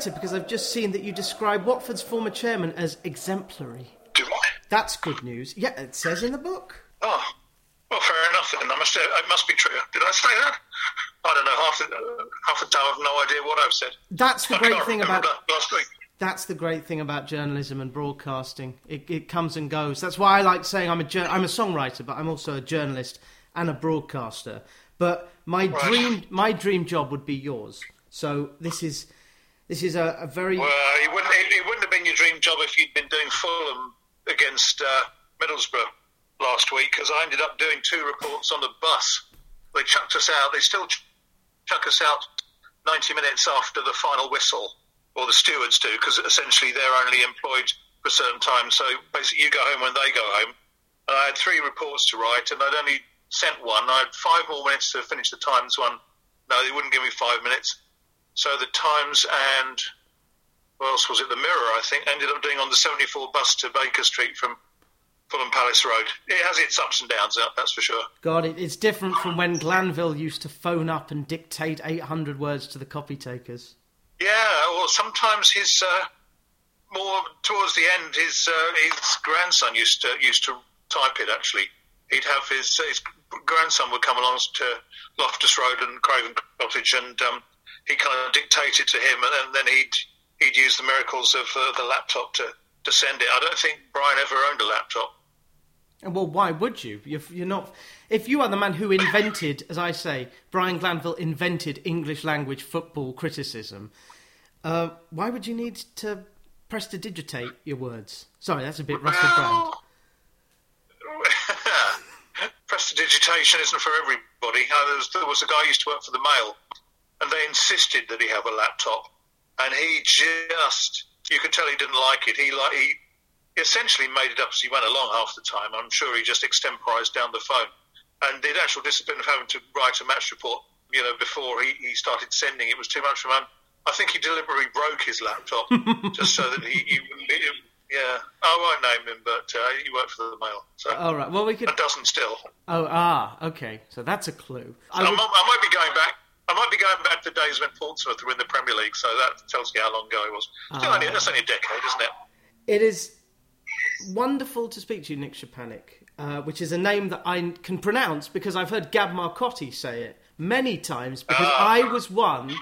excited because I've just seen that you describe Watford's former chairman as exemplary. Do I? That's good news. Yeah, it says in the book. Oh, well, fair enough. Then I must. It must be true. Did I say that? I don't know. Half the uh, half the time, I've no idea what I've said. That's the I great thing about that last week. That's the great thing about journalism and broadcasting. It, it comes and goes. That's why I like saying I'm a I'm a songwriter, but I'm also a journalist and a broadcaster. But my Right. dream my dream job would be yours. So this is this is a, a very Well, it wouldn't. It, it wouldn't have been your dream job if you'd been doing Fulham against uh, Middlesbrough last week, because I ended up doing two reports on the bus. They chucked us out. They still ch- chuck us out 90 minutes after the final whistle, or the stewards do, because essentially they're only employed for a certain time. So basically, you go home when they go home. And I had three reports to write, and I'd only sent one. I had five more minutes to finish the Times one. No, they wouldn't give me five minutes. So the Times and what else was it? The Mirror, I think, ended up doing on the 74 bus to Baker Street from Fulham Palace Road. It has its ups and downs, that's for sure. God, it's different from when Glanville used to phone up and dictate 800 words to the copy takers. Yeah, or sometimes his uh, more towards the end, his uh, his grandson used to used to type it. Actually, he'd have his his grandson would come along to Loftus Road and Craven Cottage, and um, he kind of dictated to him, and, and then he'd he'd use the miracles of uh, the laptop to to send it. I don't think Brian ever owned a laptop. And Well, why would you? You're, you're not. If you are the man who invented, as I say, Brian Glanville invented English language football criticism, uh, why would you need to press to digitate your words? Sorry, that's a bit Russell Brand. Prestidigitation isn't for everybody. Uh, there, was, there was a guy who used to work for the Mail, and they insisted that he have a laptop, and he just, you could tell he didn't like it. He like he, essentially made it up as he went along half the time. I'm sure he just extemporised down the phone, and the actual discipline of having to write a match report, you know, before he, he started sending it was too much for him. I think he deliberately broke his laptop just so that he, he wouldn't be. Yeah, I won't name him, but uh, he worked for the Mail, so All right. Well, we could. and doesn't still. Oh, ah, okay. So that's a clue. I I, would- might, I might be going back. I might be going back to days when Portsmouth were in the Premier League, so that tells you how long ago it was. Still Ah. only, that's only a decade, isn't it? It is wonderful to speak to you, Nick Szczepanik, uh, which is a name that I can pronounce because I've heard Gab Marcotti say it many times because I was one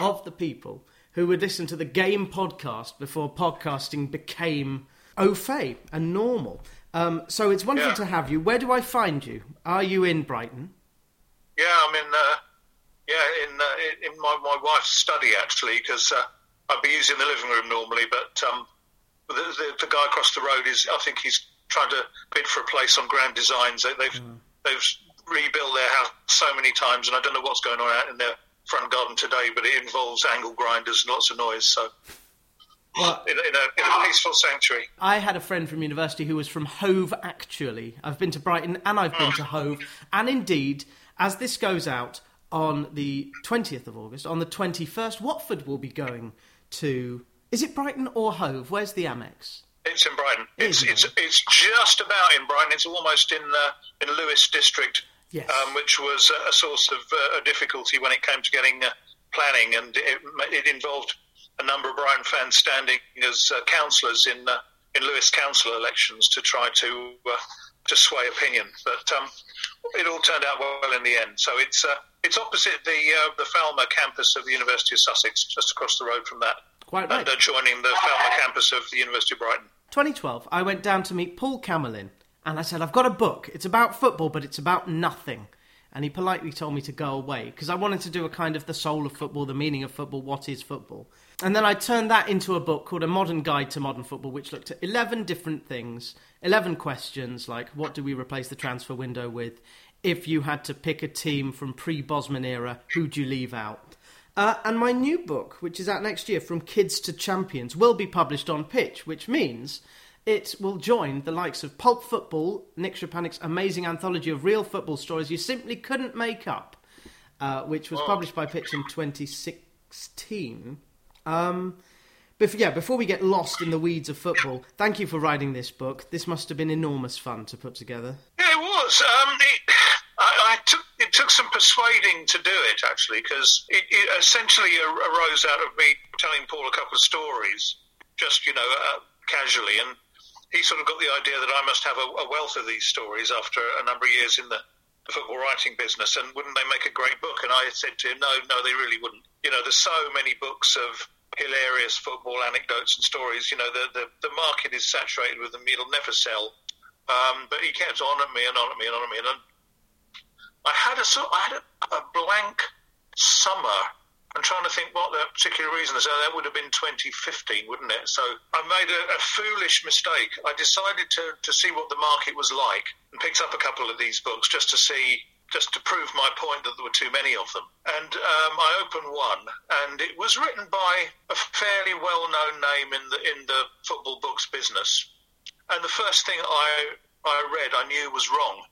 of the people who would listen to the Game podcast before podcasting became au fait and normal. Um, so it's wonderful Yeah. to have you. Where do I find you? Are you in Brighton? Yeah, I'm in. Uh, yeah, in uh, in my, my wife's study actually, because uh, I'd be using the living room normally, but um, the, the, the guy across the road is. I think he's trying to bid for a place on Grand Designs. They, they've they've rebuilt their house so many times, and I don't know what's going on out in their front garden today, but it involves angle grinders and lots of noise. So. Well, in, a- in, a, in a peaceful sanctuary. I had a friend from university who was from Hove, actually. I've been to Brighton and I've been to Hove. And indeed, as this goes out on the 20th of August, on the 21st, Watford will be going to. Is it Brighton or Hove? Where's the Amex? It's in Brighton. It's it's it's just about in Brighton. It's almost in uh, in Lewes district, Yes. um, which was a source of uh, a difficulty when it came to getting uh, planning, and it, it involved a number of Brighton fans standing as uh, councillors in uh, in Lewes council elections to try to uh, to sway opinion. But um, it all turned out well in the end. So it's uh, it's opposite the uh, the Falmer campus of the University of Sussex, just across the road from that, Quite right. and uh, joining the Falmer campus of the University of Brighton. 2012, I went down to meet Paul Camillin and I said, I've got a book. It's about football, but it's about nothing. And he politely told me to go away because I wanted to do a kind of the soul of football, the meaning of football, what is football. And then I turned that into a book called A Modern Guide to Modern Football, which looked at 11 different things, 11 questions like what do we replace the transfer window with? If you had to pick a team from pre Bosman era, who'd you leave out? Uh, and my new book, which is out next year, From Kids to Champions, will be published on Pitch, which means it will join the likes of Pulp Football, Nick Szczepanik's amazing anthology of real football stories you simply couldn't make up, uh, which was published by Pitch in 2016. Um, bef- yeah, before we get lost in the weeds of football, thank you for writing this book. This must have been enormous fun to put together. Yeah, it was. Um, it, I, I took it took some persuading to do it actually, because it, it, essentially arose out of me telling Paul a couple of stories, just you know, uh, casually, and he sort of got the idea that I must have a, a wealth of these stories after a number of years in the football writing business, and wouldn't they make a great book? And I said to him, no, no, they really wouldn't. You know, there's so many books of hilarious football anecdotes and stories. You know, the the, the market is saturated with them. It'll never sell. Um, but he kept on at me and on at me and on at me, and I had a sort, I had a, a blank summer I'm trying to think what the particular reason is. That would have been 2015, wouldn't it? So I made a, a, foolish mistake. I decided to, to see what the market was like and picked up a couple of these books just to see, just to prove my point that there were too many of them. And um, I opened one, and it was written by a fairly well-known name in the in the football books business. And the first thing I I read, I knew was wrong.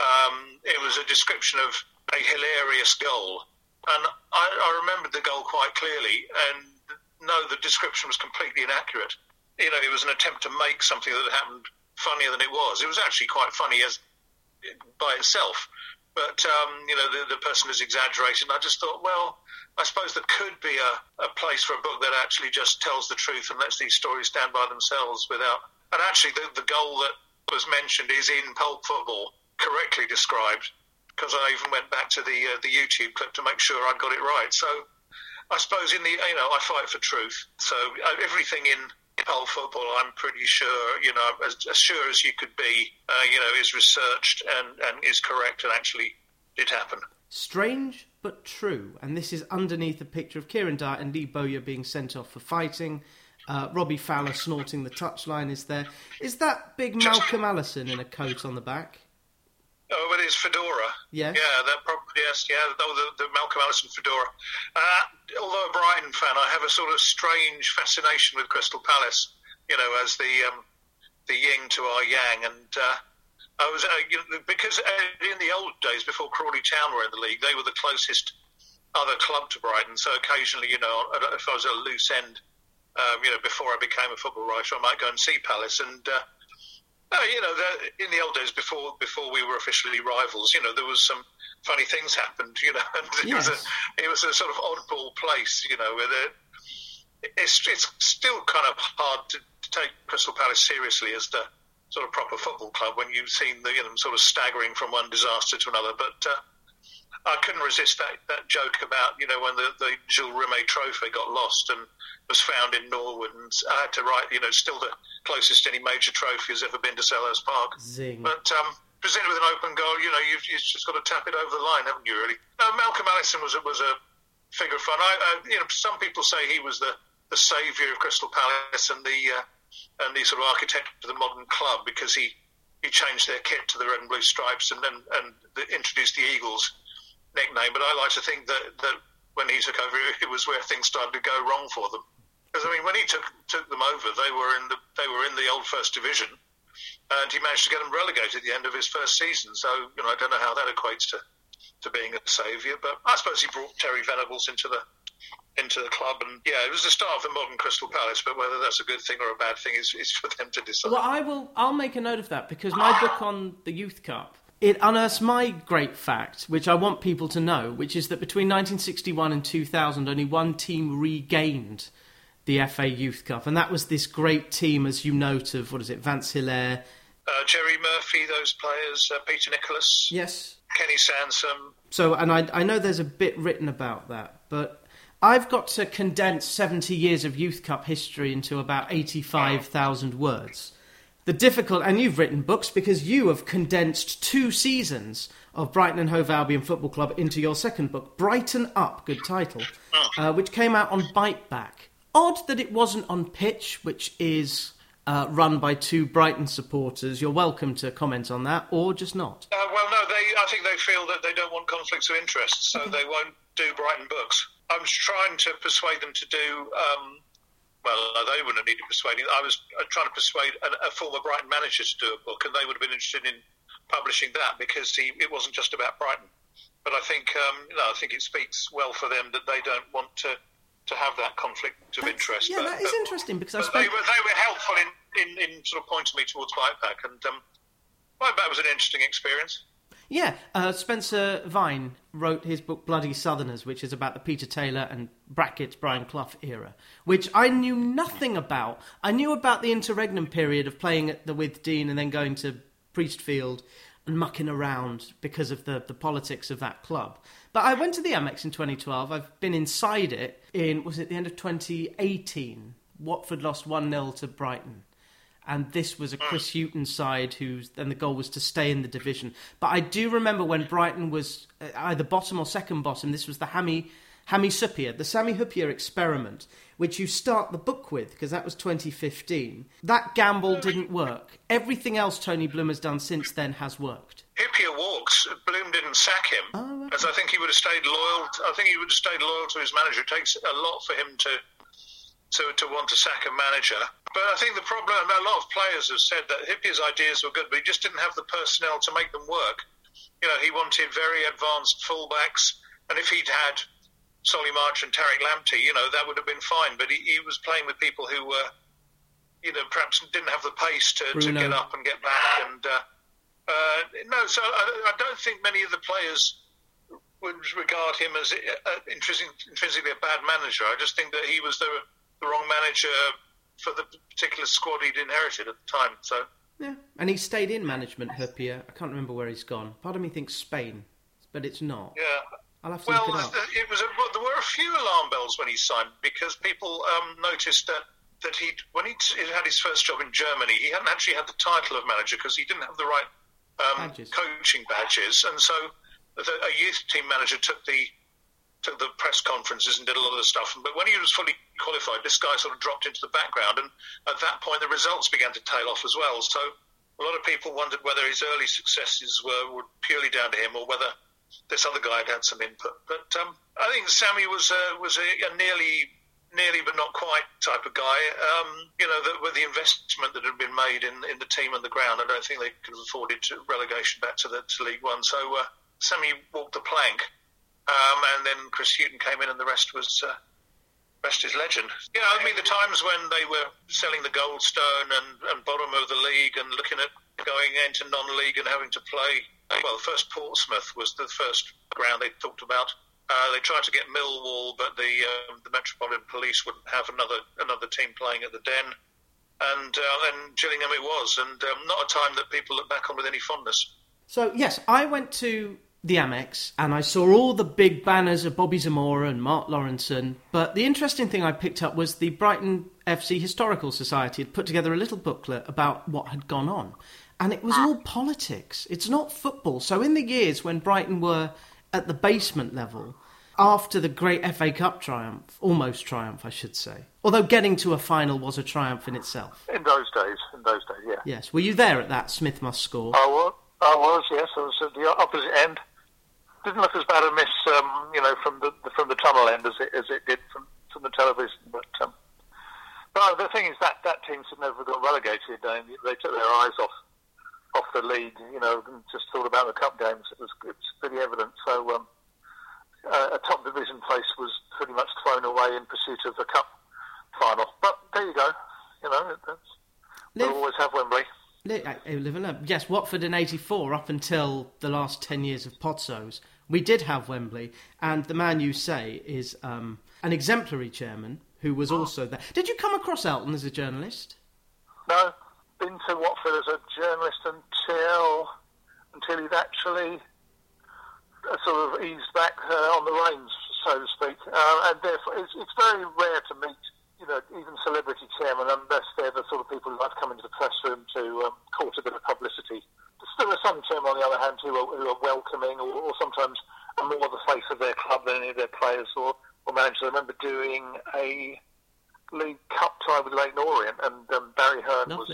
Um, it was a description of a hilarious goal and I, I remembered the goal quite clearly, and no, the description was completely inaccurate. You know, it was an attempt to make something that happened funnier than it was. It was actually quite funny as by itself, but um, you know, the, the person is exaggerating. I just thought, well, I suppose there could be a, a place for a book that actually just tells the truth and lets these stories stand by themselves without. And actually, the, the goal that was mentioned is in pulp football, correctly described because I even went back to the uh, the YouTube clip to make sure I got it right. So I suppose in the you know I fight for truth. So uh, everything in pulp football, I'm pretty sure you know as, as sure as you could be, uh, you know, is researched and and is correct and actually did happen. Strange but true, and this is underneath a picture of Kieran Dyer and Lee Bowyer being sent off for fighting. Uh, Robbie Fowler snorting the touchline is there. Is that big Malcolm Allison in a coat on the back? Oh, with his fedora. Yeah. Yeah, that probably, yes, yeah, the, the Malcolm Allison fedora. Uh, although a Brighton fan, I have a sort of strange fascination with Crystal Palace, you know, as the um, the yin to our yang. And uh, I was, uh, you know, because uh, in the old days, before Crawley Town were in the league, they were the closest other club to Brighton. So occasionally, you know, if I was a loose end, um, you know, before I became a football writer, I might go and see Palace. And uh, no, you know, in the old days before before we were officially rivals, you know, there was some funny things happened. You know, and it yes. was a it was a sort of oddball place. You know, where it's it's still kind of hard to, to take Crystal Palace seriously as the sort of proper football club when you've seen the, you know, sort of staggering from one disaster to another. But uh, I couldn't resist that, that joke about, you know, when the, the Jules Rimet trophy got lost and was found in Norwood. And I had to write, you know, still the closest any major trophy has ever been to Selhurst Park. Zing. But um, presented with an open goal, you know, you've, you've, just got to tap it over the line, haven't you, really? No, Malcolm Allison was, was a figure of fun. I, I, you know, some people say he was the, the saviour of Crystal Palace and the, uh, and the sort of architect of the modern club because he, he changed their kit to the red and blue stripes and then and the, introduced the Eagles nickname, but I like to think that, that when he took over, it was where things started to go wrong for them. Because I mean, when he took took them over, they were in the they were in the old first division, and he managed to get them relegated at the end of his first season. So you know, I don't know how that equates to to being a saviour, but I suppose he brought Terry Venables into the into the club, and yeah, it was the start of the modern Crystal Palace. But whether that's a good thing or a bad thing is, is for them to decide. Well, I will. I'll make a note of that because my ah. book on the Youth Cup it unearths my great fact, which I want people to know, which is that between 1961 and 2000, only one team regained the FA Youth Cup, and that was this great team, as you note, of what is it, Vince Hilaire, uh, Jerry Murphy, those players, uh, Peter Nicholas, yes, Kenny Sansom. So, and I, I know there's a bit written about that, but I've got to condense 70 years of Youth Cup history into about 85,000 words the difficult, and you've written books because you have condensed two seasons of Brighton and Hove Albion Football Club into your second book, Brighton Up, good title, uh, which came out on Biteback. Odd that it wasn't on Pitch, which is uh, run by two Brighton supporters. You're welcome to comment on that, or just not. Uh, well, no, they. I think they feel that they don't want conflicts of interest, so they won't do Brighton books. I'm trying to persuade them to do um, well, they wouldn't have needed persuading. I was uh, trying to persuade a, a, former Brighton manager to do a book, and they would have been interested in publishing that because he, it wasn't just about Brighton. But I think, um, no, I think it speaks well for them that they don't want to, to have that conflict of That's, interest. Yeah, but, that is but, interesting because I spoke... they, were, they were helpful in, in, in sort of pointing me towards Biteback, and um, was an interesting experience. Yeah, uh, Spencer Vine wrote his book Bloody Southerners, which is about the Peter Taylor and brackets Brian Clough era, which I knew nothing about. I knew about the interregnum period of playing at the Withdean and then going to Priestfield and mucking around because of the, the politics of that club. But I went to the Amex in 2012. I've been inside it in, was it the end of 2018? Watford lost 1 0 to Brighton. And this was a Chris Hughton side whose, and the goal was to stay in the division. But I do remember when Brighton was uh, either bottom or second bottom, this was the Hammy, Hammy Hyypiä, the Sami Hyypiä experiment, which you start the book with, because that was 2015. That gamble didn't work. Everything else Tony Bloom has done since then has worked. Hyypiä walks. Bloom didn't sack him, Oh, okay. as I think he would have stayed loyal. I think he would have stayed loyal to his manager. It takes a lot for him to to, to want to sack a manager. But I think the problem, a lot of players have said that Hyypiä's ideas were good, but he just didn't have the personnel to make them work. You know, he wanted very advanced fullbacks, and if he'd had Solly March and Tariq Lamptey, you know, that would have been fine. But he, he was playing with people who were, you know, perhaps didn't have the pace to, to get up and get back. And uh, uh, no, so I, I don't think many of the players would regard him as uh, intrinsically a bad manager. I just think that he was the, the wrong manager for the particular squad he'd inherited at the time. So Yeah. And he stayed in management, Hyypiä. I can't remember where he's gone. Part of me thinks Spain, but it's not. yeah. I'll have to Well, look it up. it was a, well, there were a few alarm bells when he signed because people um, noticed that that he when he had his first job in Germany, he hadn't actually had the title of manager because he didn't have the right um, Badges. coaching badges, and so the, a youth team manager took the took the press conferences and did a lot of the stuff. But when he was fully qualified, this guy sort of dropped into the background, and at that point, the results began to tail off as well. So a lot of people wondered whether his early successes were, were purely down to him or whether this other guy had had some input. But um, I think Sami was uh, was a, a nearly nearly but not quite type of guy. Um, you know, with the investment that had been made in, in the team and the ground, I don't think they could have afforded to relegation back to the to League One. So uh, Sami walked the plank, um, and then Chris Hughton came in, and the rest was. Uh, Rest is legend. Yeah, I mean the times when they were selling the Goldstone and, and bottom of the league and looking at going into non-league and having to play. Well, first Portsmouth was the first ground they talked about. Uh, they tried to get Millwall, but the um, the Metropolitan Police wouldn't have another another team playing at the Den, and uh, and Gillingham it was, and um, not a time that people look back on with any fondness. So yes, I went to the Amex and I saw all the big banners of Bobby Zamora and Mark Lawrenson. But the interesting thing I picked up was the Brighton FC Historical Society had put together a little booklet about what had gone on. And it was all politics. It's not football. So in the years when Brighton were at the basement level, after the great FA Cup triumph, almost triumph, I should say. Although getting to a final was a triumph in itself. In those days, in those days, yeah. Yes. Were you there at that Smith must score? I was, I was, yes. I was at the opposite end. Didn't look as bad a miss, um, you know, from the from the tunnel end as it as it did from from the television. But um, but the thing is that that team should never have got relegated. They, they took their eyes off off the league, you know, and just thought about the cup games. It was it's pretty evident. So um, uh, a top division place was pretty much thrown away in pursuit of a cup final. But there you go. You know, that's, we'll always have Wembley. Uh, live and learn. Yes, Watford in '84, up until the last ten years of Pozzo's, we did have Wembley, and the man you say is um, an exemplary chairman who was also there. Did you come across Elton as a journalist? No, been to Watford as a journalist until until he'd actually uh, sort of eased back uh, on the reins, so to speak. Uh, and therefore, it's, it's very rare to meet, you know, even celebrity chairmen, unless they're the sort of people who like to come into the press room to um, court a bit of publicity. There are some chairmen, on the other hand, who are, who are welcoming, or, or sometimes are more the face of their club than any of their players or, or managers. I remember doing a League Cup tie with Leyton Orient, and um, Barry Hearn was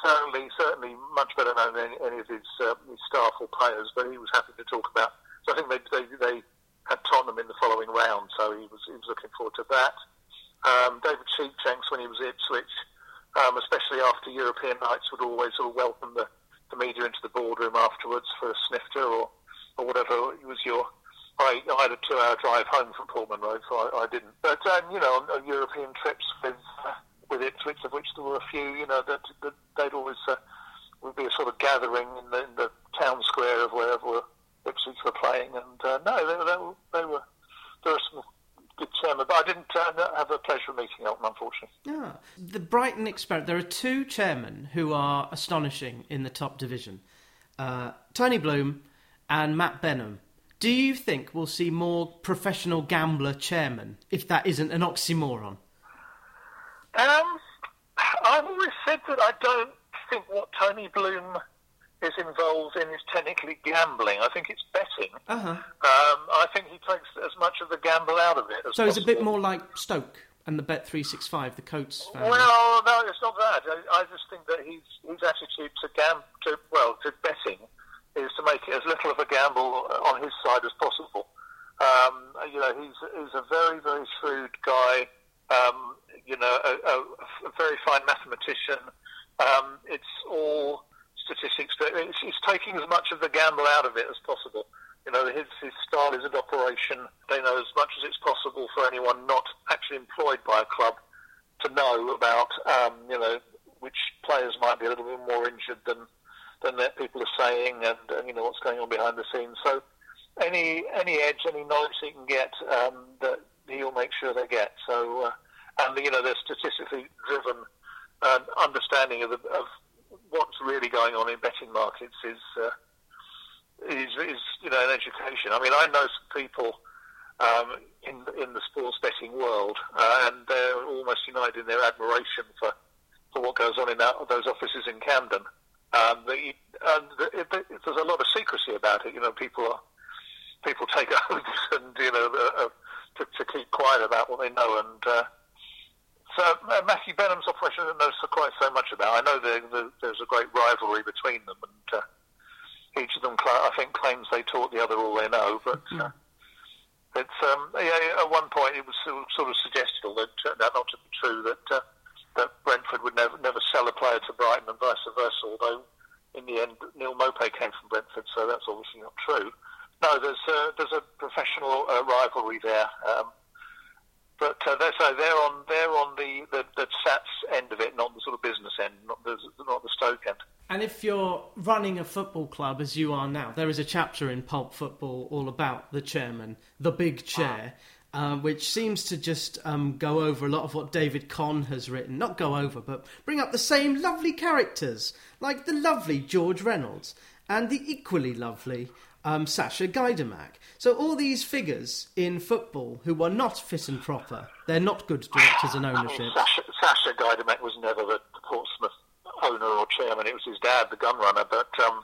certainly certainly much better known than any, any of his, uh, his staff or players, but he was happy to talk about. So I think they they, they had Tottenham in the following round, so he was he was looking forward to that. Um, David Sheepshanks, when he was at Ipswich, um, especially after European nights, would always sort of welcome the, the media into the boardroom afterwards for a snifter or or whatever it was your. I, I had a two-hour drive home from Portman Road, so I, I didn't. But um, you know, on, on European trips with uh, with Ipswich, of which there were a few, you know, that, that they'd always uh, would be a sort of gathering in the, in the town square of wherever Ipswich were playing, and uh, no, they, they, were, they were there were some chairman, but I didn't uh, have the pleasure of meeting Elton, unfortunately. Yeah. The Brighton experiment, there are two chairmen who are astonishing in the top division uh, Tony Bloom and Matt Benham. Do you think we'll see more professional gambler chairmen, if that isn't an oxymoron? Um, I've always said that I don't think what Tony Bloom is involved in is technically gambling. I think it's betting. Uh-huh. Um, I think he takes as much of the gamble out of it as So it's a bit more like Stoke and the Bet three six five, the Coates family. Well, no, it's not that. I, I just think that his his attitude to gam to well to betting is to make it as little of a gamble on his side as possible. Um, you know, he's he's a very very shrewd guy. Um, you know, a, a, a very fine mathematician. Um, it's all statistics, but it's, it's taking as much of the gamble out of it as possible. You know, his, his style is an operation. They know as much as it's possible for anyone not actually employed by a club to know about, um, you know, which players might be a little bit more injured than than that people are saying, and, and you know what's going on behind the scenes. So, any any edge, any knowledge he can get, um, that he'll make sure they get. So, uh, and you know, the statistically driven um, understanding of, the, of what's really going on in betting markets is. Uh, is, is you know an education. I mean, I know some people um, in in the sports betting world, uh, and they're almost united in their admiration for, for what goes on in that, those offices in Camden. Um, the, and the, it, there's a lot of secrecy about it. You know, people are people take oaths and you know uh, uh, to, to keep quiet about what they know. And uh, so uh, Matthew Benham's operation I don't know so quite so much about. I know there, there, there's a great rivalry between them, and uh, each of them, cla I think, claims they taught the other all they know. But uh, it's um, yeah, at one point it was sort of- sort of suggested, although it turned out not to be true, that uh, that Brentford would never never sell a player to Brighton and vice versa. Although in the end, Neal Maupay came from Brentford, so that's obviously not true. No, there's uh, there's a professional uh, rivalry there. Um, but uh, they're, so they're on they're on the, the, the Sats end of it, not the sort of business end, not the not the Stoke end. And if you're running a football club as you are now, there is a chapter in Pulp Football all about the chairman, the big chair, uh, which seems to just um, go over a lot of what David Conn has written. Not go over, but bring up the same lovely characters, like the lovely George Reynolds and the equally lovely um, Sasha Gaydamak. So all these figures in football who are not fit and proper, they're not good directors and I mean, ownership. Sasha, Sasha Gaydamak was never the Portsmouth owner or chairman. It was his dad, the gun runner. But um,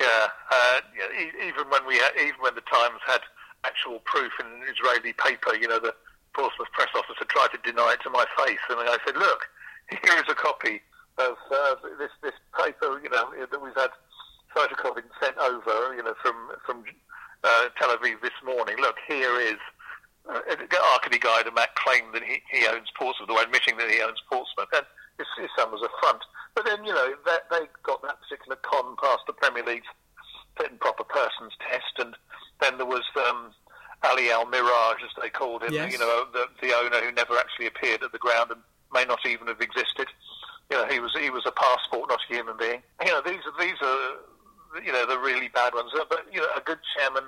yeah, uh, yeah, even when we had, even when the Times had actual proof in an Israeli paper, you know, the Portsmouth press officer tried to deny it to my face, and I said, "Look, here is a copy of uh, this this paper, you know, that we've had photocopied sent over, you know, from from uh, Tel Aviv this morning. Look, here is." Uh, Arkady Gaydamak claimed that he, he owns Portsmouth, or admitting that he owns Portsmouth, and his, his son was a front. But then, you know, that, they got that particular con past the Premier League's fit and proper persons test, and then there was um, Ali Al Mirage, as they called him, Yes. you know, the, the owner who never actually appeared at the ground and may not even have existed. You know, he was he was a passport, not a human being. You know, these are these are you know the really bad ones. But you know, a good chairman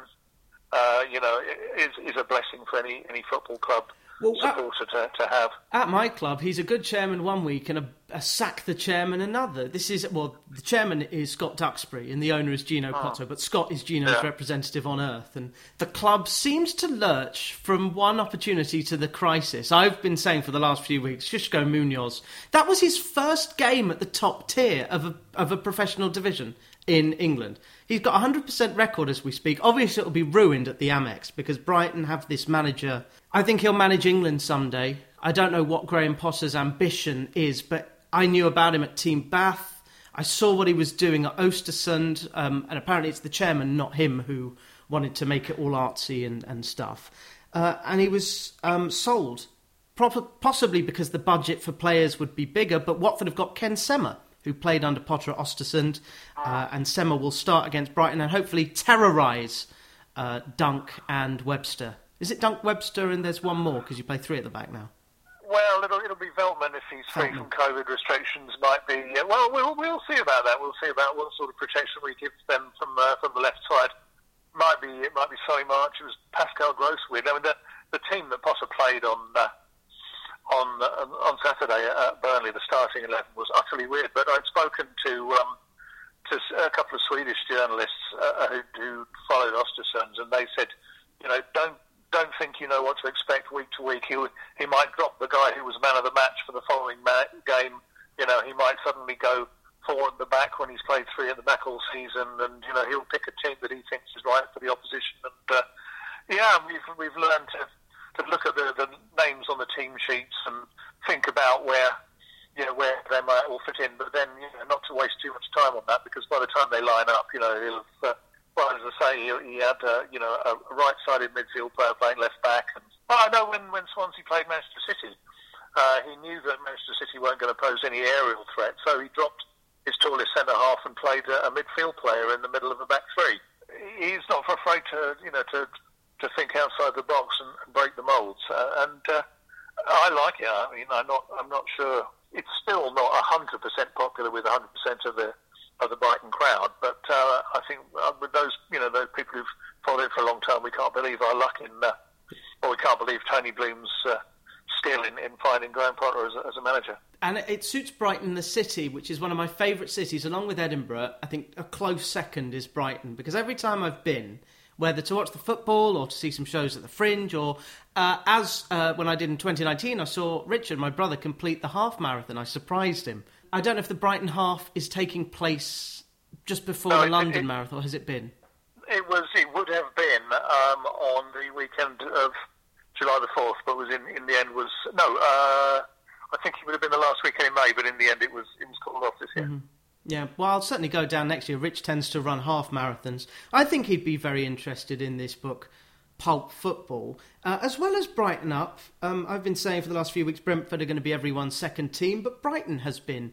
uh, you know, is is a blessing for any any football club Well, supporter to, to have. At my club, he's a good chairman one week and a, a sack the chairman another. This is well, the chairman is Scott Duxbury and the owner is Gino ah. Cotto, but Scott is Gino's Yeah. representative on Earth, and the club seems to lurch from one opportunity to the crisis. I've been saying for the last few weeks, Xisco Munoz, that was his first game at the top tier of a of a professional division in England. He's got a 100% record as we speak. Obviously, it'll be ruined at the Amex because Brighton have this manager. I think he'll manage England someday. I don't know what Graham Potter's ambition is, but I knew about him at Team Bath. I saw what he was doing at Ostersund, um, and apparently it's the chairman, not him, who wanted to make it all artsy and, and stuff. Uh, and he was um, sold, possibly because the budget for players would be bigger, but Watford have got Ken Sema, who played under Potter at Ostersund, uh, and Sema will start against Brighton and hopefully terrorise uh, Dunk and Webster. Is it Dunk Webster and there's one more because you play three at the back now? Well, it'll, it'll be Veltman if he's free from COVID restrictions. Might be. Yeah, well, we'll we'll see about that. We'll see about what sort of protection we give them from uh, from the left side. might be it might be Solly March. It was Pascal Gross. Weird. I mean, the the team that Potter played on uh, on uh, on Saturday at Burnley, the starting eleven was utterly weird. But I'd spoken to um, to a couple of Swedish journalists uh, who, who followed Östersunds, and they said, you know, don't don't think you know what to expect week to week. He he might drop the guy who was man of the match for the following ma- game. You know, he might suddenly go four at the back when he's played three at the back all season, and you know he'll pick a team that he thinks is right for the opposition. And uh, yeah, we've we've learned to to look at the, the names on the team sheets and think about where you know where they might all fit in, but then you know not to waste too much time on that because by the time they line up, you know he'll. Uh, well, as I say, he, he had uh, you know a right-sided midfield player playing left back, and well, I know when when Swansea played Manchester City, uh, he knew that Manchester City weren't going to pose any aerial threat, so he dropped his tallest centre half and played a, a midfield player in the middle of a back three. He's not afraid to you know to to think outside the box and, break the moulds, uh, and uh, I like it. I mean, I'm not I'm not sure it's still not hundred percent popular with hundred percent of the of the Brighton crowd, but uh, I think uh, with those you know those people who've followed it for a long time, we can't believe our luck in, uh, or we can't believe Tony Bloom's uh, skill in, in finding Graham Potter as a, as a manager and it suits Brighton, the city, which is one of my favourite cities, along with Edinburgh. I think a close second is Brighton because every time I've been, whether to watch the football or to see some shows at the Fringe, or uh, as uh, when I did in 2019, I saw Richard, my brother, complete the half marathon. I surprised him. I don't know if the Brighton half is taking place just before no, the it, London it, marathon. Has it been? It was. It would have been um, on the weekend of July the fourth, but was in in the end was no. Uh, I think it would have been the last weekend in May, but in the end it was it was called off this year. Mm-hmm. Yeah, well, I'll certainly go down next year. Rich tends to run half marathons. I think he'd be very interested in this book, Pulp Football, uh, as well as Brighton Up. Um, I've been saying for the last few weeks Brentford are going to be everyone's second team, but Brighton has been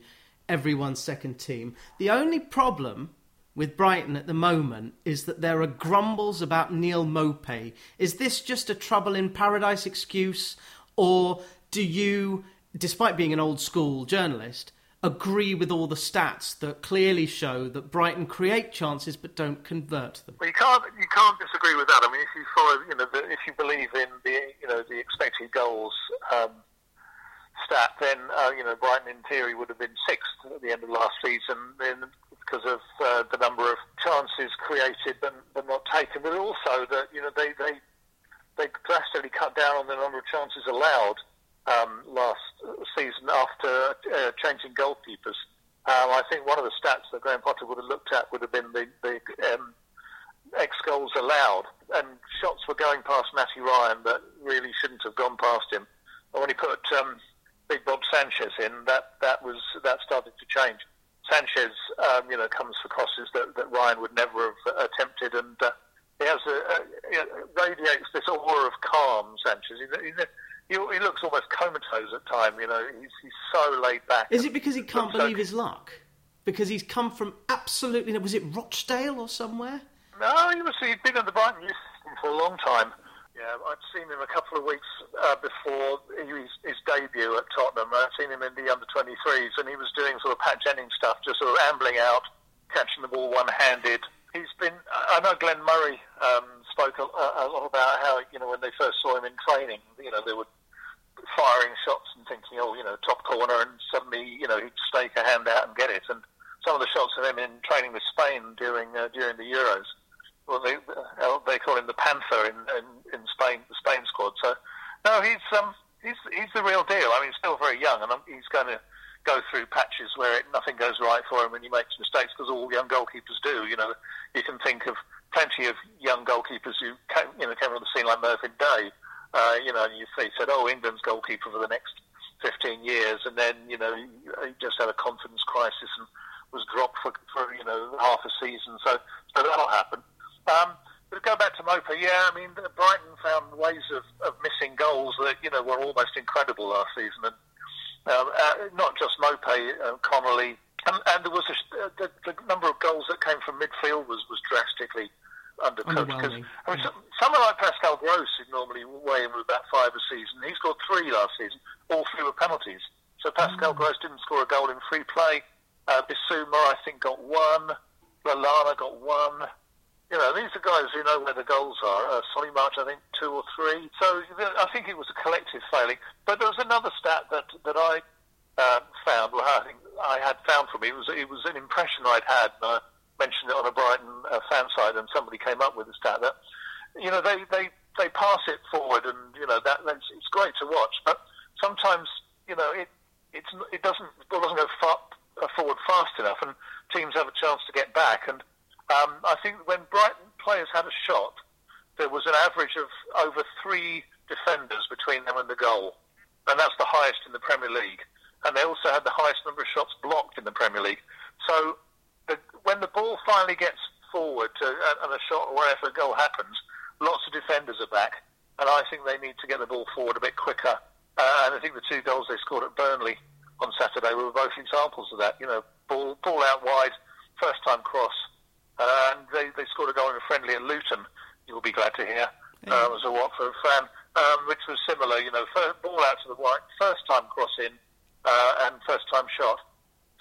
everyone's second team. The only problem with Brighton at the moment is that there are grumbles about Neal Maupay. Is this just a trouble in paradise excuse, or do you despite being an old school journalist, agree with all the stats that clearly show that Brighton create chances but don't convert them. Well, you can't you can't disagree with that. I mean, if you follow, you know, the, if you believe in the you know the expected goals um, stat, then uh, you know Brighton in theory would have been sixth at the end of last season, because of uh, the number of chances created but, but not taken, but also that you know they they they drastically cut down on the number of chances allowed um, last season after uh, changing goalkeepers. Um, I think one of the stats that Graham Potter would have looked at would have been the, the um, X goals allowed, and shots were going past Matty Ryan that really shouldn't have gone past him. And when he put um, Big Bob Sanchez in, that that was that started to change. Sanchez, um, you know, comes for crosses that, that Ryan would never have attempted, and uh, he has a, a, it radiates this aura of calm. Sanchez, he, he, he, he looks almost comatose at time. You know, he's, he's so laid back. Is it because he can't believe his luck? Because he's come from absolutely. Was it Rochdale or somewhere? No, he was. He'd been in the Brighton youth for a long time. Yeah, I'd seen him a couple of weeks uh, before his, his debut at Tottenham. I'd seen him in the under 23s, and he was doing sort of Pat Jennings stuff, just sort of ambling out, catching the ball one-handed. He's been. I know Glenn Murray um, spoke a, a, lot about how you know when they first saw him in training, you know they would firing shots and thinking, oh, you know, top corner, and suddenly, you know, he'd stake a hand out and get it. And some of the shots of him in training with Spain during during the Euros, well, they uh, they call him the Panther in, in, in Spain, the Spain squad. So, no, he's um he's he's the real deal. I mean, he's still very young, and he's going to go through patches where it, nothing goes right for him and he makes mistakes because all young goalkeepers do. You know, you can think of plenty of young goalkeepers who came, you know came on the scene like Mervyn Day uh, you know, you say, said, oh, England's goalkeeper for the next 15 years, and then, you know, he just had a confidence crisis and was dropped for, for you know, half a season. So, so that'll happen. Um, but go back to Maupay, yeah, I mean, Brighton found ways of, of missing goals that, you know, were almost incredible last season. And um, uh, not just Maupay, uh, Connolly, and, and there was a, uh, the, the number of goals that came from midfield was, was drastically undercooked. Because I mean, yeah. someone like Pascal Gross is normally weighing with about five a season. He scored three last season. All three were penalties. So Pascal mm. Gross didn't score a goal in free play. Uh, Bissouma, I think, got one. Lallana got one. you know, these are guys who know where the goals are. Uh, Solly March, I think, two or three. So I think it was a collective failing. But there was another stat that that I um, found, well, I think I had found for me, it was it was an impression I'd had. And I mentioned it on a Brighton uh, fan site, and somebody came up with the stat that you know they they they pass it forward, and you know that that's, it's great to watch. But sometimes you know it it's it doesn't it doesn't go far, uh, forward fast enough, and teams have a chance to get back and um, I think when Brighton players had a shot, there was an average of over three defenders between them and the goal, and that's the highest in the Premier League. And they also had the highest number of shots blocked in the Premier League. So the, when the ball finally gets forward to, and a shot or whatever goal happens, lots of defenders are back, and I think they need to get the ball forward a bit quicker. Uh, and I think the two goals they scored at Burnley on Saturday we were both examples of that. You know, ball ball out wide, first time cross, uh, and they, they scored a goal in a friendly at Luton, you'll be glad to hear, yeah. uh, as a Watford fan, um, which was similar, you know, first, ball out to the right, first time cross in, uh, and first time shot.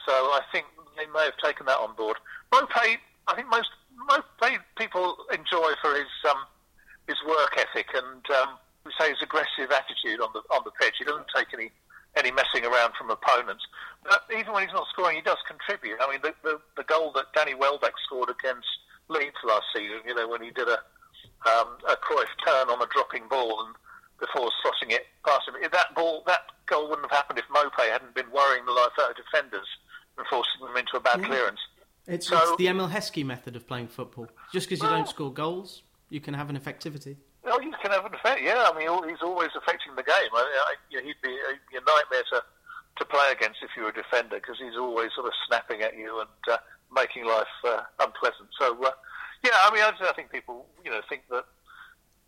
So I think they may have taken that on board. Maupay, I think most Maupay people enjoy for his um, his work ethic and um, we say his aggressive attitude on the on the pitch. He doesn't take any any messing around from opponents. But even when he's not scoring, he does contribute. I mean, the, the, the goal that Danny Welbeck scored against Leeds last season, you know, when he did a um, a Cruyff turn on a dropping ball and before slotting it past him, that ball, that goal wouldn't have happened if Maupay hadn't been worrying the life out of defenders and forcing them into a bad yeah. clearance. It's, so, it's, the Emile Heskey method of playing football. Just because you well, don't score goals, you can have an effectivity. Oh, he can have an effect. Yeah, I mean, he's always affecting the game. I, I, you know, he'd be a, nightmare to, to play against if you were a defender because he's always sort of snapping at you and uh, making life uh, unpleasant. So, uh, yeah, I mean, I, I think people, you know, think that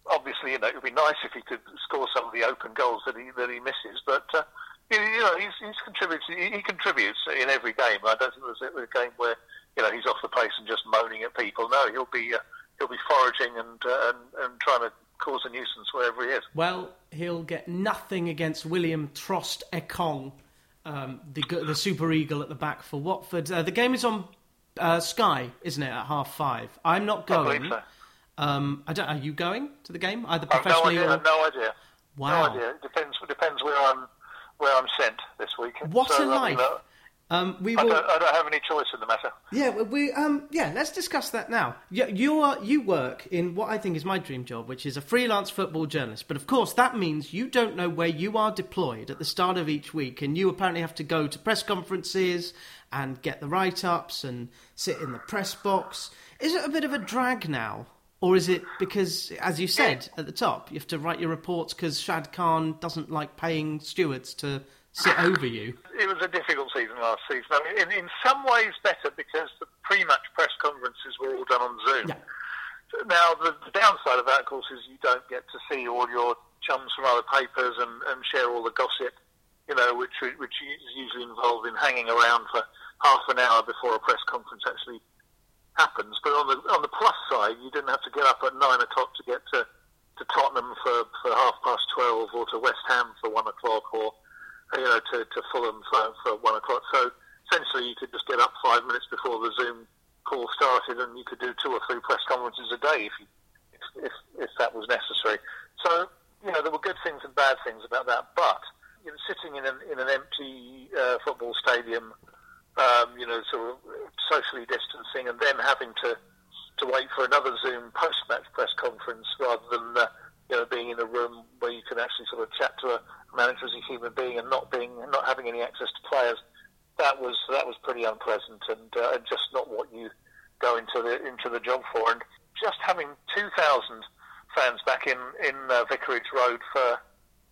obviously, you know, it would be nice if he could score some of the open goals that he that he misses, but. Uh, you know, he's, he's contributes. He contributes in every game. I don't think there's a game where you know he's off the pace and just moaning at people. No, he'll be uh, he'll be foraging and, uh, and and trying to cause a nuisance wherever he is. Well, he'll get nothing against William Trost Ekong, um, the the Super Eagle at the back for Watford. Uh, the game is on uh, Sky, isn't it, at half five? I'm not going. I so. um, I don't. Are you going to the game either professionally no idea, or? No idea. Wow. No idea. It depends. Depends where I'm where I'm sent this week. What so, a life! Um, we will... I, don't, I, don't, have any choice in the matter. Yeah, we um, yeah. Let's discuss that now. You, you are you work in what I think is my dream job, which is a freelance football journalist. But of course, that means you don't know where you are deployed at the start of each week, and you apparently have to go to press conferences and get the write ups and sit in the press box. Is it a bit of a drag now? Or is it because, as you said at the top, you have to write your reports because Shad Khan doesn't like paying stewards to sit over you? It was a difficult season last season. I mean, in, in some ways better because the pre-match press conferences were all done on Zoom. Yeah. Now, the, the downside of that, of course, is you don't get to see all your chums from other papers and, and share all the gossip, you know, which which is usually involved in hanging around for half an hour before a press conference actually happens. But on the on the plus side, you didn't have to get up at nine o'clock to get to, to Tottenham for, for half past twelve, or to West Ham for one o'clock, or you know, to, to Fulham for, for one o'clock. So essentially, you could just get up five minutes before the Zoom call started, and you could do two or three press conferences a day if you, if, if, if that was necessary. So you know, there were good things and bad things about that, but you know, sitting in an, in an empty uh, football stadium, um, you know, sort of socially distancing, and then having to to wait for another Zoom post-match press conference rather than uh, you know being in a room where you can actually sort of chat to a a human being and not being not having any access to players, that was that was pretty unpleasant and uh, just not what you go into the into the job for. And just having two thousand fans back in in uh, Vicarage Road for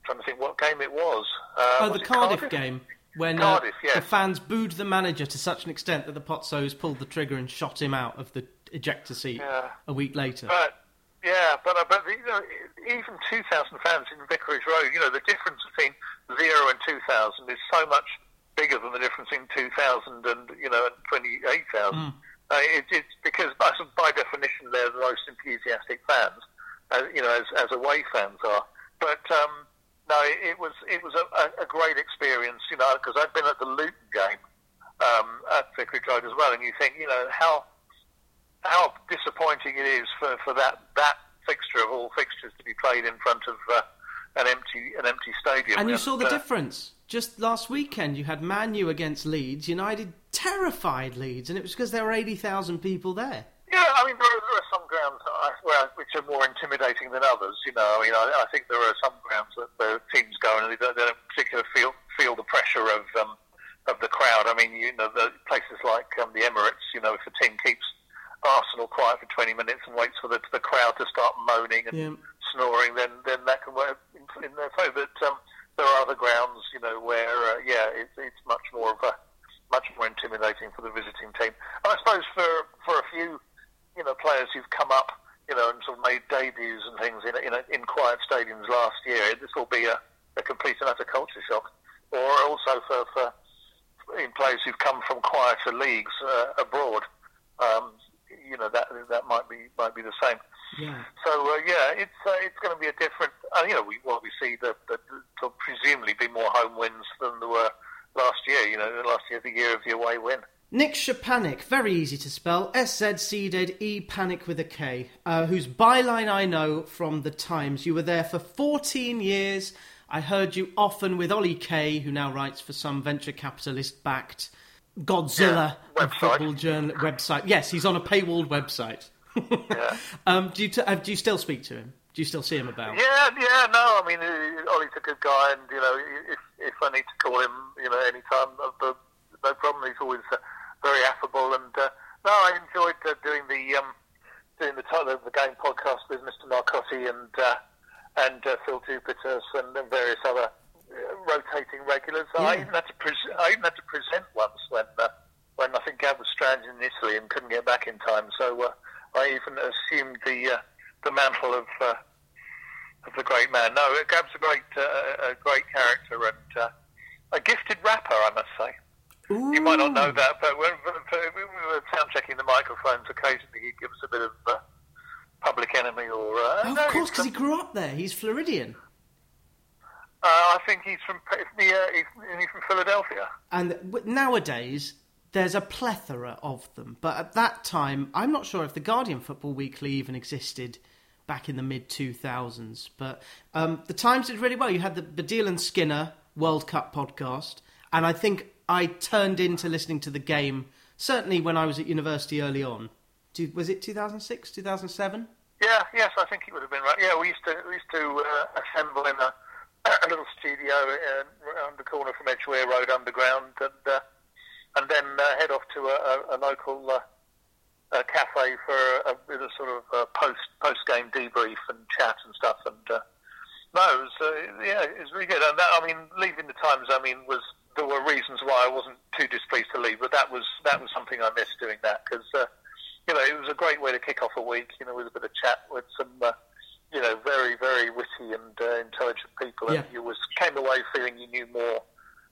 trying to think what game it was. Uh, oh, was the Cardiff, Cardiff, game. When uh, Cardiff, yes. the fans booed the manager to such an extent that the Pozzos pulled the trigger and shot him out of the ejector seat yeah. a week later. But yeah, but uh, but you know, even 2,000 fans in Vicarage Road, you know, the difference between zero and 2,000 is so much bigger than the difference in 2,000 and you know 28,000. Mm. Uh, it, it's because by definition they're the most enthusiastic fans, uh, you know, as, as away fans are. But um, no, it, it was it was a, a, a great experience, you know, because I've been at the Luton game um, at Vicarage Road as well, and you think, you know, how how disappointing it is for, for that that fixture of all fixtures to be played in front of uh, an empty an empty stadium. And you saw the uh, difference. Just last weekend, you had Man U against Leeds. United terrified Leeds, and it was because there were 80,000 people there. Yeah, I mean, there are, there are some grounds uh, where, which are more intimidating than others. You know, I mean, I, I think there are some grounds that the teams go and they don't, they don't particularly feel feel the pressure of um, of the crowd. I mean, you know, the places like um, the Emirates. You know, if a team keeps Arsenal quiet for 20 minutes and waits for the, the crowd to start moaning and Yeah. Snoring, then then that can work in, in their favour. But um, there are other grounds, you know, where uh, yeah, it's it's much more of a much more intimidating for the visiting team. And I suppose for for a few, you know, players who've come up, you know, and sort of made debuts and things in in, in quiet stadiums last year, this will be a, a complete and utter culture shock. Or also for, for in players who've come from quieter leagues uh, abroad, um, you know, that that might be might be the same. Yeah. So uh, yeah, it's uh, it's going to be a different. Uh, you know, we what we see that that there'll presumably be more home wins than there were last year. You know, last year the year of the away win. Nick Szczepanik, very easy to spell. S Z C D E Panic with a K, uh, whose byline I know from the Times. You were there for 14 years. I heard you often with Ollie Kay, who now writes for some venture capitalist backed Godzilla Yeah, of football journal website. Yes, he's on a paywalled website. Yeah. um, do you t- uh, do you still speak to him? Do you still see him about? Yeah, yeah, no, I mean, Ollie's a good guy, and you know, if if I need to call him, you know, any time, uh, no problem. He's always uh, very affable, and uh, no, I enjoyed uh, doing the um, doing the the, the game podcast with Mr. Marcotti and uh, and uh, Phill Jupitus and, and various other rotating regulars. I even had to pres- I even had to present once when uh, when I think Gab was stranded in Italy and couldn't get back in time. So uh, I even assumed the uh, the mantle of. Uh, of the great man. No, Gab's a great, uh, a great character and uh, a gifted rapper, I must say. You might not know that, but when, we were sound checking the microphones, occasionally he'd give us a bit of uh, Public Enemy or. Uh, Oh, no, of course, because he grew up there. He's Floridian. Uh, I think he's from he's, he's, he's from Philadelphia. And nowadays, there's a plethora of them. But at that time, I'm not sure if the Guardian Football Weekly even existed back in the mid 2000s. But um, the Times did really well. You had the Baddiel and Skinner World Cup podcast. And I think I turned into listening to the game, certainly when I was at university early on. Was it 2006, 2007? Yeah, yes, I think it would have been right. Yeah, we used to we used to uh, assemble in a, a little studio uh, around the corner from Edgware Road Underground, and uh, and then uh, head off to a, a, a local uh, cafe for a, a sort of uh, post post game debrief and chat and stuff. And uh, no, it was uh, yeah, it was really good. And that, I mean, leaving the Times, I mean, was there were reasons why I wasn't too displeased to leave, but that was that was something I missed doing that because. You know, it was a great way to kick off a week, you know, with a bit of chat with some, you know, very, very witty and uh, intelligent people. Yeah. And you was came away feeling you knew more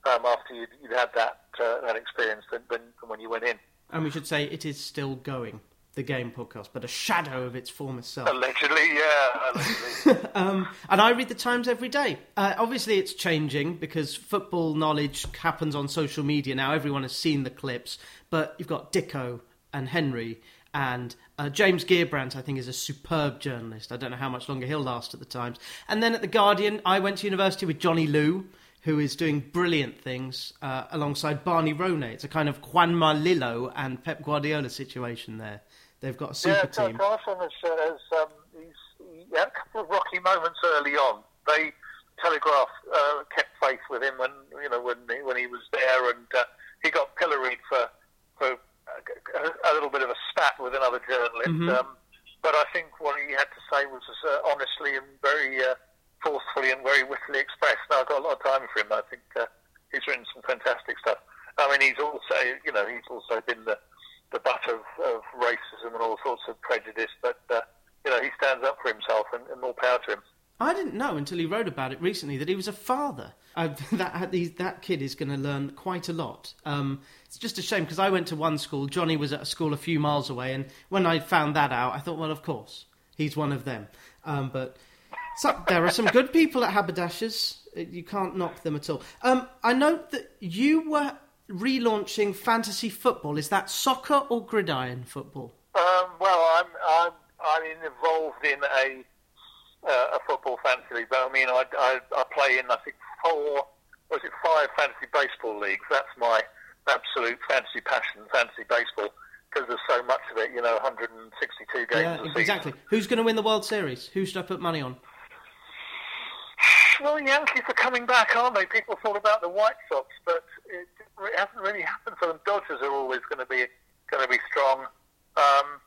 um, after you'd, you'd had that uh, that experience than, than, when you went in. And we should say it is still going, the game podcast, but a shadow of its former self. Allegedly, yeah, allegedly. Um, and I read the Times every day. Uh, obviously, it's changing because football knowledge happens on social media now. Everyone has seen the clips, but you've got Dicko and Henry and uh, James Gheerbrant. I think is a superb journalist. I don't know how much longer he'll last at the Times. And then at the Guardian, I went to university with Johnny Liew. Who is doing brilliant things uh, alongside Barney Ronay? It's a kind of Juanma Lillo and Pep Guardiola situation there. They've got a super yeah, team. Carson has, has um, he's, he had a couple of rocky moments early on. They Telegraph uh, kept faith with him when you know when he, when he was there, and uh, he got pilloried for for a, a little bit of a spat with another journalist. Um, but I think what he had to say was uh, honestly and very uh, forcefully and very wittily expressed. Now I've got a lot of time for him. I think uh, he's written some fantastic stuff. I mean, he's also you know he's also been the the butt of, of racism and all sorts of prejudice, but uh, you know he stands up for himself, and, and more power to him. I didn't know until he wrote about it recently that he was a father. Uh, that that kid is going to learn quite a lot. Um, it's just a shame because I went to one school. Johnny was at a school a few miles away, and when I found that out, I thought, well, of course, he's one of them. Um, but so, there are some good people at Haberdashers. Uh, You can't knock them at all. Um, I note that you were relaunching fantasy football. Is that soccer or gridiron football? Um, well, I'm I'm I'm involved in a uh, a football fantasy league. But I mean, I, I I play in I think four, was it five fantasy baseball leagues? That's my absolute fantasy passion, fantasy baseball, because there's so much of it. You know, 162 games Yeah, a season. exactly. Who's going to win the World Series? Who should I put money on? Well, the Yankees are coming back, aren't they? People thought about the White Sox, but it, it hasn't really happened for them. Dodgers are always going to be going to be strong. Um,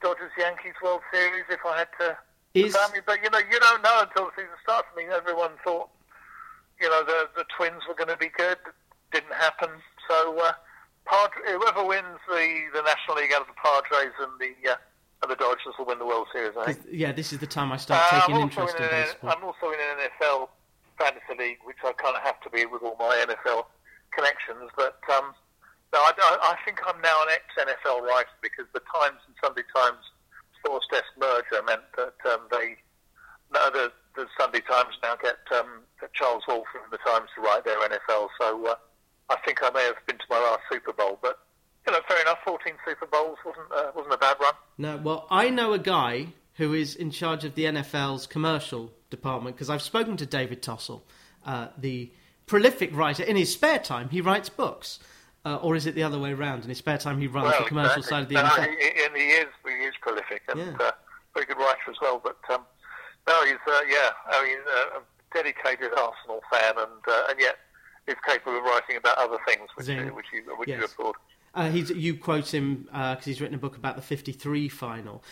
Dodgers Yankees World Series. If I had to, Is I mean, but you know, you don't know until the season starts. I mean, everyone thought, you know, the the Twins were going to be good. Didn't happen. So, uh, Padre, whoever wins the the National League out of the Padres and the uh, and the Dodgers will win the World Series. I think. yeah, this is the time I start Uh, taking interest in in baseball. I'm also in an NFL fantasy league, which I kind of have to be with all my NFL connections. But um, no, I, I, think I'm now an ex-NFL writer because the Times and Sunday Times Sports Desk merger meant that um, they no, the, the Sunday Times now get um, Charles Hall from the Times to write their NFL. So uh, I think I may have been to my last Super Bowl, but. You know, fair enough. Fourteen Super Bowls wasn't uh, wasn't a bad run. No, well, I know a guy who is in charge of the NFL's commercial department because I've spoken to David Tossell, uh, the prolific writer. In his spare time, he writes books. Uh, or is it the other way around? In his spare time, he runs the commercial exactly. side of the no, NFL. He, and he is, he is prolific and Yeah. uh, very good writer as well. But um, no, he's uh, yeah, I mean, uh, a dedicated Arsenal fan, and uh, and yet is capable of writing about other things, which Zing. you, which you which you Yes. applaud. Uh, he's, you quote him because he's written a book about the 53 final.